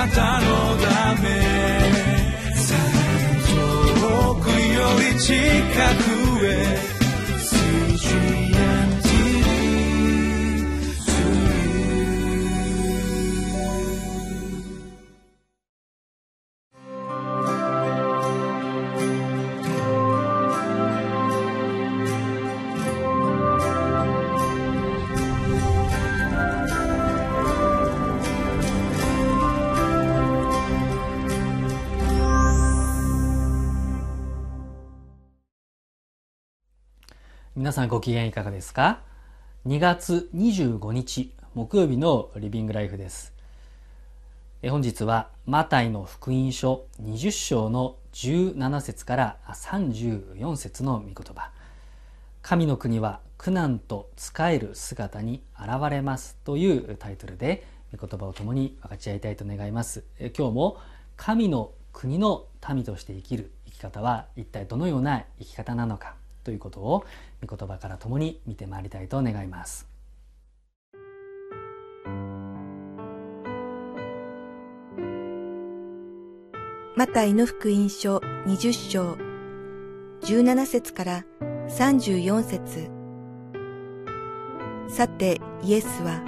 なたのため。遠くより近く。皆さんご機嫌いかがですか ?2 月25日木曜日のリビングライフです。本日はマタイの福音書20章の17節から34節の御言葉神の国は苦難と仕える姿に現れますというタイトルで御言葉を共に分かち合いたいと願います今日も神の国の民として生きる生き方は一体どのような生き方なのか？ということを御言葉から共に見てまいりたいと願いますマタイの福音書20章17節から34節さてイエスは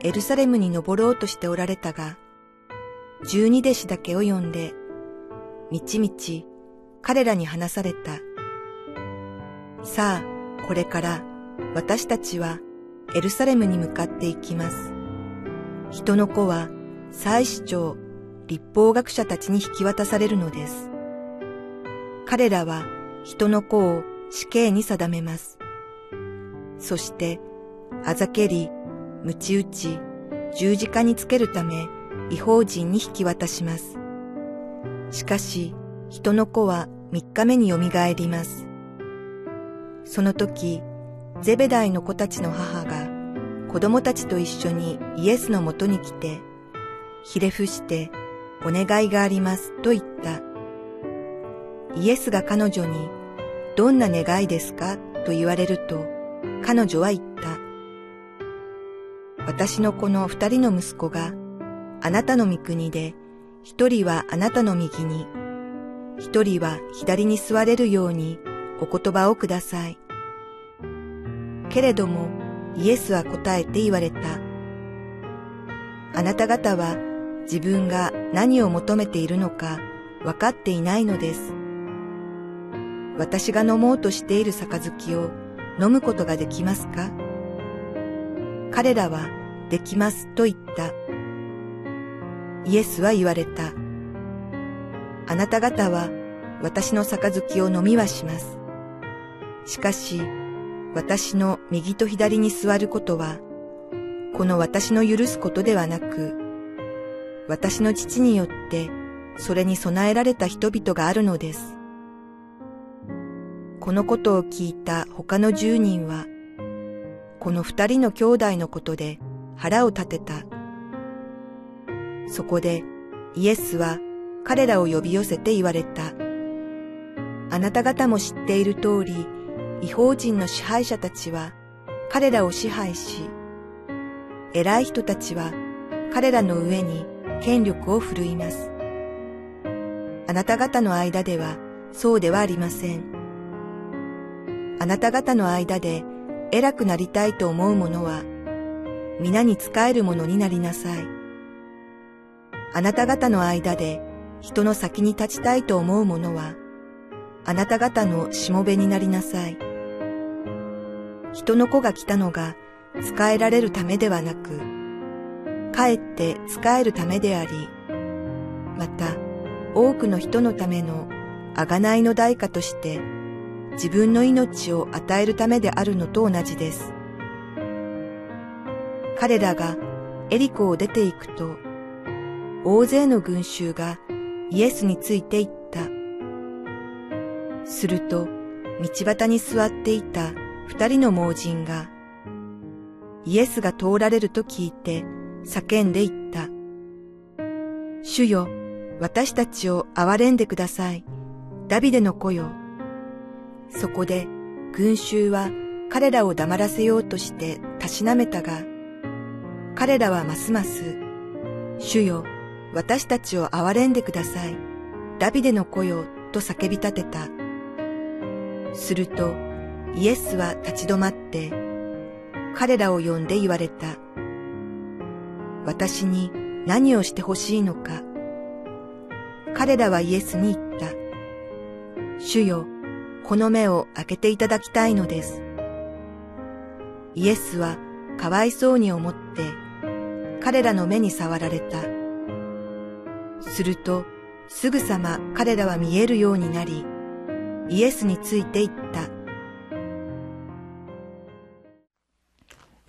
エルサレムに登ろうとしておられたが十二弟子だけを呼んでみちみち彼らに話された。さあ、これから私たちはエルサレムに向かって行きます。人の子は祭司長、立法学者たちに引き渡されるのです。彼らは人の子を死刑に定めます。そして、あざけり、鞭打ち、十字架につけるため違法人に引き渡します。しかし、人の子は三日目によみがえります。その時、ゼベダイの子たちの母が子供たちと一緒にイエスのもとに来て、ひれ伏してお願いがありますと言った。イエスが彼女にどんな願いですかと言われると彼女は言った。私のこの二人の息子があなたの御国で一人はあなたの右に一人は左に座れるようにお言葉をください。けれども、イエスは答えて言われた。あなた方は自分が何を求めているのか分かっていないのです。私が飲もうとしている杯を飲むことができますか？彼らはできますと言った。イエスは言われた。あなた方は私の杯を飲みはします。しかし、私の右と左に座ることは、この私の許すことではなく、私の父によってそれに備えられた人々があるのです。このことを聞いた他の十人は、この二人の兄弟のことで腹を立てた。そこでイエスは彼らを呼び寄せて言われた。あなた方も知っている通り、違法人の支配者たちは彼らを支配し、偉い人たちは彼らの上に権力を振るいます。あなた方の間ではそうではありません。あなた方の間で偉くなりたいと思う者は、皆に仕える者になりなさい。あなた方の間で人の先に立ちたいと思う者は、あなた方のしもべになりなさい。人の子が来たのが使えられるためではなく、かえって使えるためであり、また多くの人のための贖いの代価として自分の命を与えるためであるのと同じです。彼らがエリコを出て行くと、大勢の群衆がイエスについて行った。すると、道端に座っていた二人の盲人が、イエスが通られると聞いて叫んで言った。主よ、私たちを憐れんでください。ダビデの子よ。そこで群衆は彼らを黙らせようとしてたしなめたが、彼らはますます、主よ、私たちを憐れんでください。ダビデの子よ、と叫び立てた。すると、イエスは立ち止まって、彼らを呼んで言われた。私に何をしてほしいのか。彼らはイエスに言った。主よ、この目を開けていただきたいのです。イエスはかわいそうに思って、彼らの目に触られた。すると、すぐさま彼らは見えるようになり、イエスについて言った。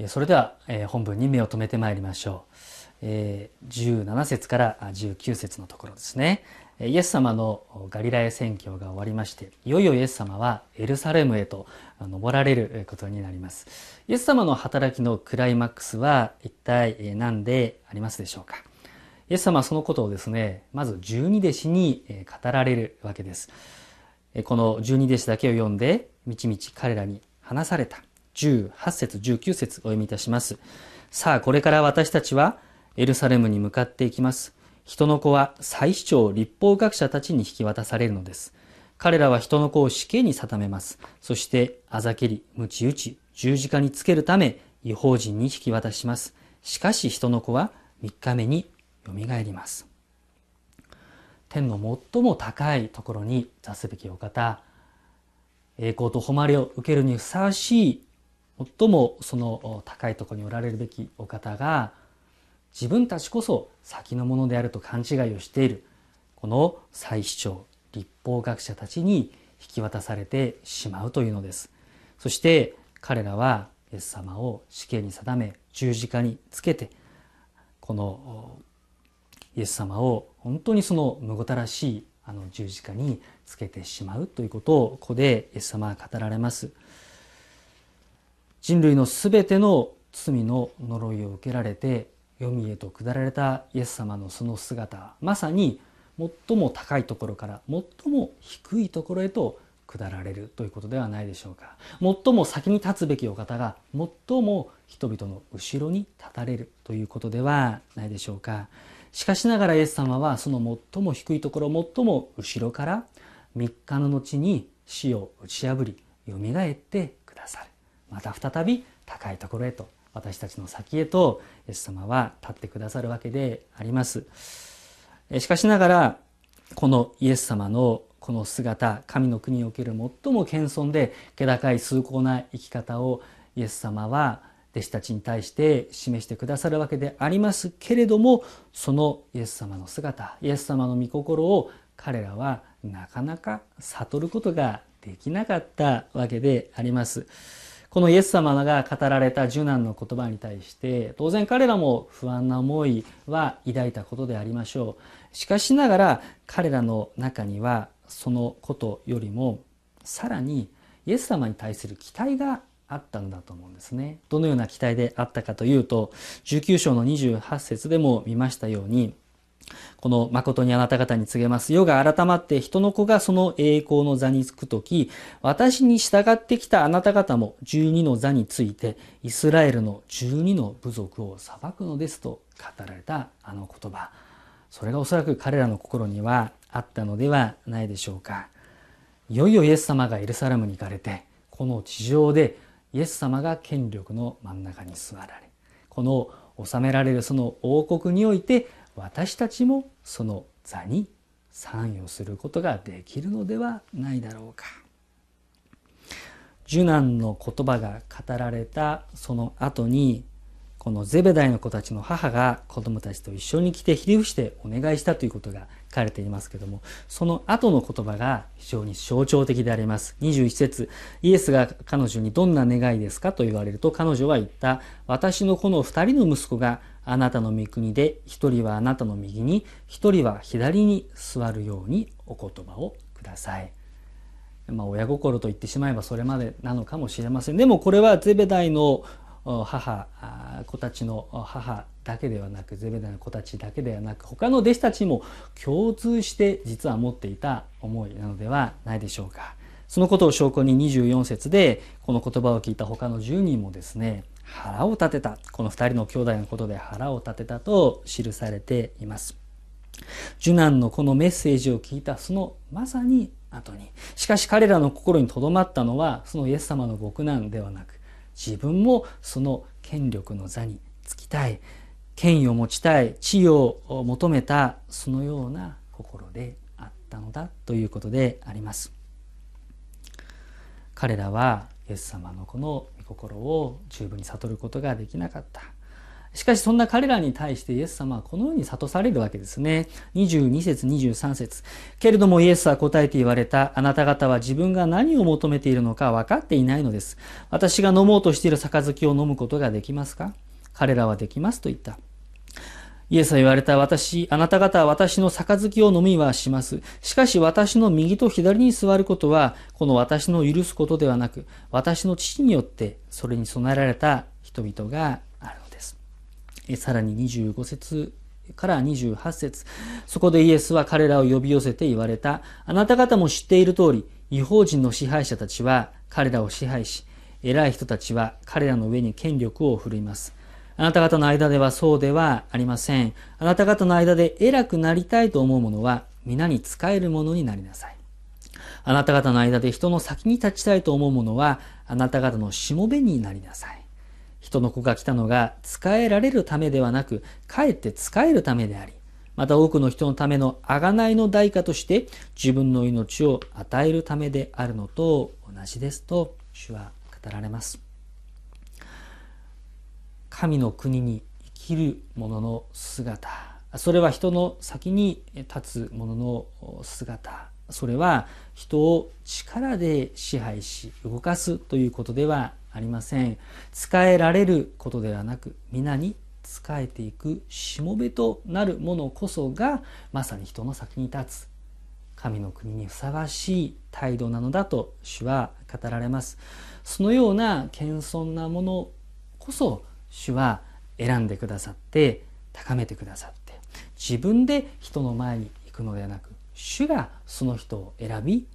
それでは、え、本文に目を留めてまいりましょう。え、17節から19節のところですね。イエス様のガリラヤ宣教が終わりまして、いよいよイエス様はエルサレムへと登られることになります。イエス様の働きのクライマックスは一体何でありますでしょうか。イエス様はそのことをですね、まず十二弟子に語られるわけです。この十二弟子だけを読んで、みちみち彼らに話された。18節、19節お読みいたします。さあ、これから私たちはエルサレムに向かっていきます。人の子は祭司長、立法学者たちに引き渡されるのです。彼らは人の子を死刑に定めます。そして、あざけり、鞭打ち、十字架につけるため、違法人に引き渡します。しかし人の子は3日目によみがえります。天の最も高いところに座すべきお方、栄光と誉れを受けるにふさわしい、最もその高いところにおられるべきお方が、自分たちこそ先のものであると勘違いをしている。この祭司長立法学者たちに引き渡されてしまうというのです。そして彼らはイエス様を死刑に定め十字架につけてこのイエス様を本当にそのむごたらしいあの十字架につけてしまうということをここでイエス様は語られます。人類のすべての罪の呪いを受けられて黄泉へと下られたイエス様のその姿まさに最も高いところから最も低いところへと下られるということではないでしょうか。最も先に立つべきお方が最も人々の後ろに立たれるということではないでしょうか。しかしながらイエス様はその最も低いところ最も後ろから3日の後に死を打ち破りよみがえってくださる。また再び高いところへと私たちの先へとイエス様は立ってくださるわけであります。しかしながらこのイエス様のこの姿神の国における最も謙遜で気高い崇高な生き方をイエス様は弟子たちに対して示してくださるわけでありますけれどもそのイエス様の姿イエス様の御心を彼らはなかなか悟ることができなかったわけであります。このイエス様が語られた受難の言葉に対して当然彼らも不安な思いは抱いたことでありましょう。しかしながら彼らの中にはそのことよりもさらにイエス様に対する期待があったんだと思うんですね。どのような期待であったかというと19章の28節でも見ましたようにこの誠にあなた方に告げます。世が改まって人の子がその栄光の座につくとき、私に従ってきたあなた方も十二の座について、イスラエルの十二の部族を裁くのですと語られたあの言葉。それがおそらく彼らの心にはあったのではないでしょうか。いよいよイエス様がエルサレムに行かれて、この地上でイエス様が権力の真ん中に座られ、この治められるその王国において私たちもその座に参与することができるのではないだろうか。受難の言葉が語られたその後にこのゼベダイの子たちの母が子供たちと一緒に来てひれ伏してお願いしたということが書かれていますけどもその後の言葉が非常に象徴的であります。21節。イエスが彼女にどんな願いですかと言われると彼女は言った。私のこの二人の息子があなたの御国で一人はあなたの右に一人は左に座るようにお言葉をください。まあ、親心と言ってしまえばそれまでなのかもしれません。でもこれはゼベダイの母子たちの母だけではなくゼベダイの子たちだけではなく他の弟子たちも共通して実は持っていた思いなのではないでしょうか。そのことを証拠に24節でこの言葉を聞いた他の10人もですね腹を立てた。この2人の兄弟のことで腹を立てたと記されています。受難のこのメッセージを聞いたそのまさに後に。しかし彼らの心にとどまったのはそのイエス様の極難ではなく自分もその権力の座につきたい。権威を持ちたい。地位を求めたそのような心であったのだということであります。彼らはイエス様のこの心を十分に悟ることができなかったしかしそんな彼らに対してイエス様はこのように諭されるわけですね。22節23節けれどもイエスは答えて言われた。あなた方は自分が何を求めているのか分かっていないのです。私が飲もうとしている杯を飲むことができますか？彼らはできますと言った。イエスは言われた私、あなた方は私の杯を飲みはします。しかし私の右と左に座ることは、この私の許すことではなく、私の父によってそれに備えられた人々があるのですさらに25節から28節そこでイエスは彼らを呼び寄せて言われた。あなた方も知っている通り、違法人の支配者たちは彼らを支配し、偉い人たちは彼らの上に権力を振るいます。あなた方の間ではそうではありません。あなた方の間で偉くなりたいと思う者は皆に仕える者になりなさい。あなた方の間で人の先に立ちたいと思う者はあなた方のしもべになりなさい。人の子が来たのが仕えられるためではなく、かえって仕えるためであり、また多くの人のための贖いの代価として自分の命を与えるためであるのと同じですと主は語られます。神の国に生きる者の姿、それは人の先に立つ者の姿、それは人を力で支配し動かすということではありません。使えられることではなく皆に仕えていくしもべとなるものこそがまさに人の先に立つ。神の国にふさわしい態度なのだと主は語られます。そのような謙遜なものこそ主は選んでくださって高めてくださって自分で人の前に行くのではなく主がその人を選び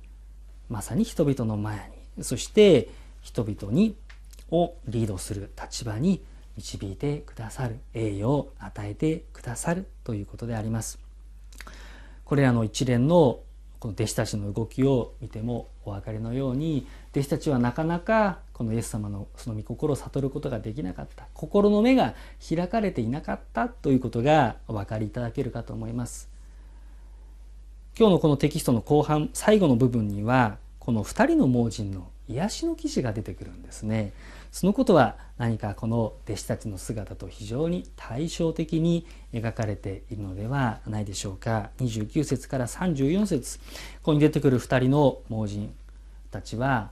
まさに人々の前にそして人々にをリードする立場に導いてくださる栄誉を与えてくださるということであります。これらの一連のこの弟子たちの動きを見てもお分かりのように弟子たちはなかなかこのイエス様のその御心を悟ることができなかった。心の目が開かれていなかったということがお分かりいただけるかと思います。今日のこのテキストの後半最後の部分にはこの2人の盲人の癒しの記事が出てくるんですね。そのことは何かこの弟子たちの姿と非常に対照的に描かれているのではないでしょうか。29節から34節ここに出てくる2人の盲人たちは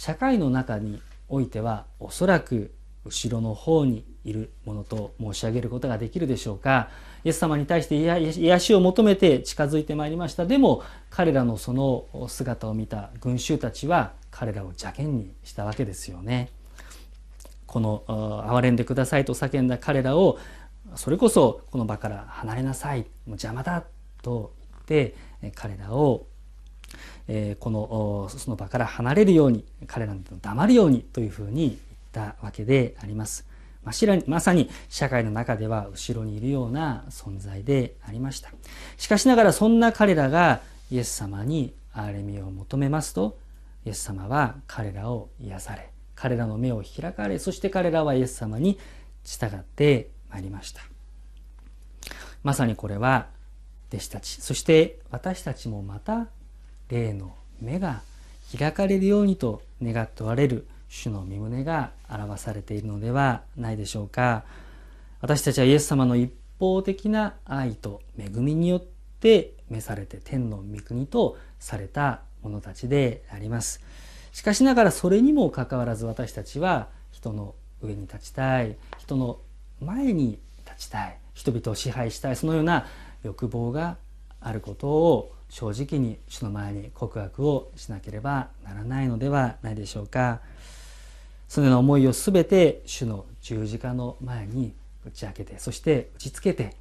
社会の中においてはおそらく後ろの方にいるものと申し上げることができるでしょうか。イエス様に対して癒しを求めて近づいてまいりました。でも彼らのその姿を見た群衆たちは彼らを邪険にしたわけですよね。この憐れんでくださいと叫んだ彼らをそれこそこの場から離れなさいもう邪魔だと言って彼らをえこのその場から離れるように彼らの黙るようにというふうに言ったわけであります。ままさに社会の中では後ろにいるような存在でありました。しかしながらそんな彼らがイエス様に憐れみを求めますと、イエス様は彼らを癒され、彼らの目を開かれ、そして彼らはイエス様に従ってまいりました。まさにこれは弟子たち、そして私たちもまた霊の目が開かれるようにと願っておられる主の身胸が表されているのではないでしょうか。私たちはイエス様の一方的な愛と恵みによって召されて天の御国とされた者たちであります。しかしながらそれにもかかわらず私たちは人の上に立ちたい。人の前に立ちたい。人々を支配したい。そのような欲望があることを正直に主の前に告白をしなければならないのではないでしょうか。そのような思いを全て主の十字架の前に打ち明けてそして打ちつけて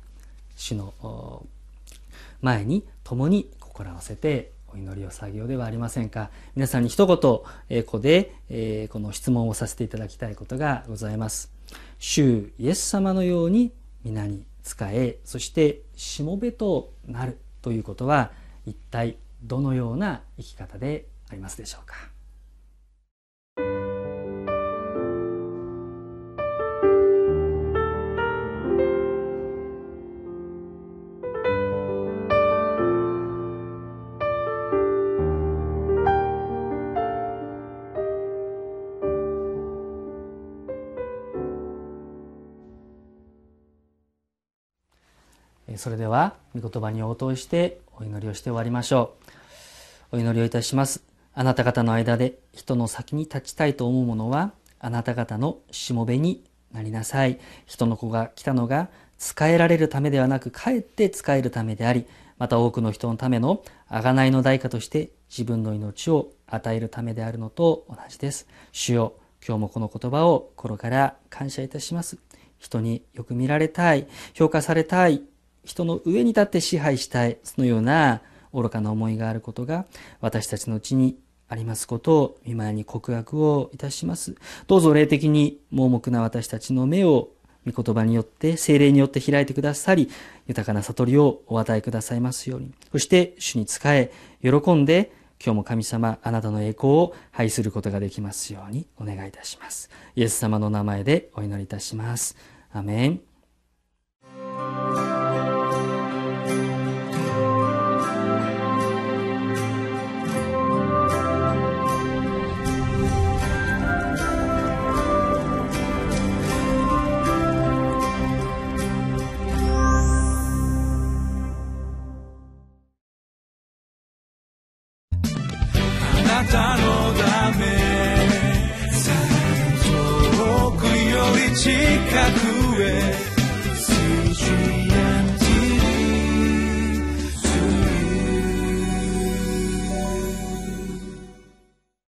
主の前に共に心合わせてお祈りを作業ではありませんか皆さんに一言、えここで、えこの質問をさせていただきたいことがございます主イエス様のように皆に使えそしてしもべとなるということは一体どのような生き方でありますでしょうか。それでは御言葉に応答してお祈りをして終わりましょう。お祈りをいたします。あなた方の間で人の先に立ちたいと思うものはあなた方のしもべになりなさい。人の子が来たのが使えられるためではなくかえって使えるためでありまた多くの人のための贖いの代価として自分の命を与えるためであるのと同じです。主よ今日もこの言葉を心から感謝いたします。人によく見られたい評価されたい人の上に立って支配したい、そのような愚かな思いがあることが私たちのうちにありますことを見舞いに告白をいたします。どうぞ霊的に盲目な私たちの目を御言葉によって、精霊によって開いてくださり、豊かな悟りをお与えくださいますように。そして主に仕え、喜んで今日も神様、あなたの栄光を拝することができますようにお願いいたします。イエス様の名前でお祈りいたします。アメン。